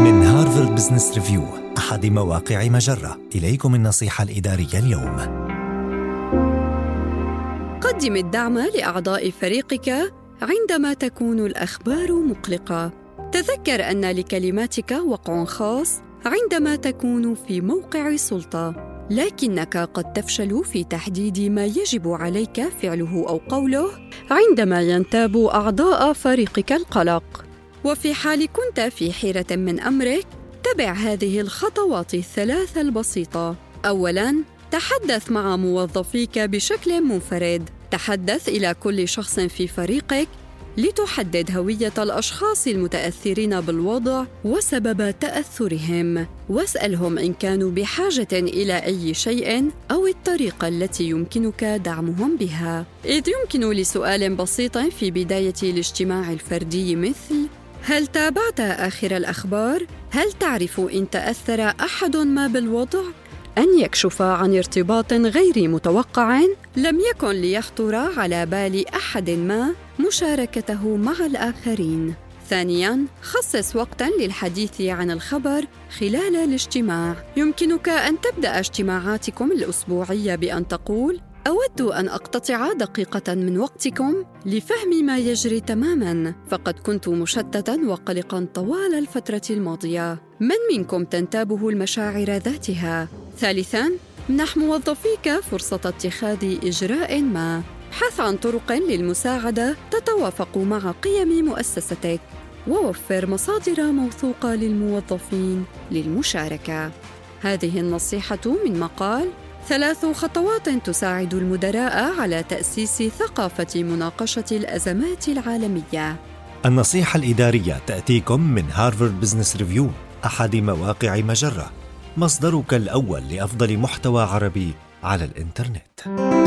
من Harvard Business Review أحد مواقع مجرة. إليكم النصيحة الإدارية اليوم. قدم الدعم لأعضاء فريقك عندما تكون الأخبار مقلقة. تذكر أن لكلماتك وقع خاص عندما تكون في موقع سلطة. لكنك قد تفشل في تحديد ما يجب عليك فعله أو قوله عندما ينتاب أعضاء فريقك القلق. وفي حال كنت في حيرة من أمرك تبع هذه الخطوات الثلاث البسيطة. أولاً تحدث مع موظفيك بشكل منفرد. تحدث إلى كل شخص في فريقك لتحدد هوية الأشخاص المتأثرين بالوضع وسبب تأثرهم، واسألهم إن كانوا بحاجة إلى أي شيء أو الطريقة التي يمكنك دعمهم بها، إذ يمكن لسؤال بسيط في بداية الاجتماع الفردي مثل: هل تابعت آخر الأخبار؟ هل تعرف إن تأثر أحد ما بالوضع؟ أن يكشف عن ارتباط غير متوقع لم يكن ليخطر على بال أحد ما مشاركته مع الآخرين. ثانياً، خصص وقتاً للحديث عن الخبر خلال الاجتماع. يمكنك أن تبدأ اجتماعاتكم الأسبوعية بأن تقول: أود أن أقتطع دقيقة من وقتكم لفهم ما يجري تماماً، فقد كنت مشتتاً وقلقاً طوال الفترة الماضية. من منكم تنتابه المشاعر ذاتها؟ ثالثاً، منح موظفيك فرصة اتخاذ إجراء ما. ابحث عن طرق للمساعدة تتوافق مع قيم مؤسستك ووفر مصادر موثوقة للموظفين للمشاركة. هذه النصيحة من مقال ثلاث خطوات تساعد المدراء على تأسيس ثقافة مناقشة الأزمات العالمية. النصيحة الإدارية تأتيكم من Harvard Business Review أحد مواقع مجرة مصدرك الأول لأفضل محتوى عربي على الإنترنت.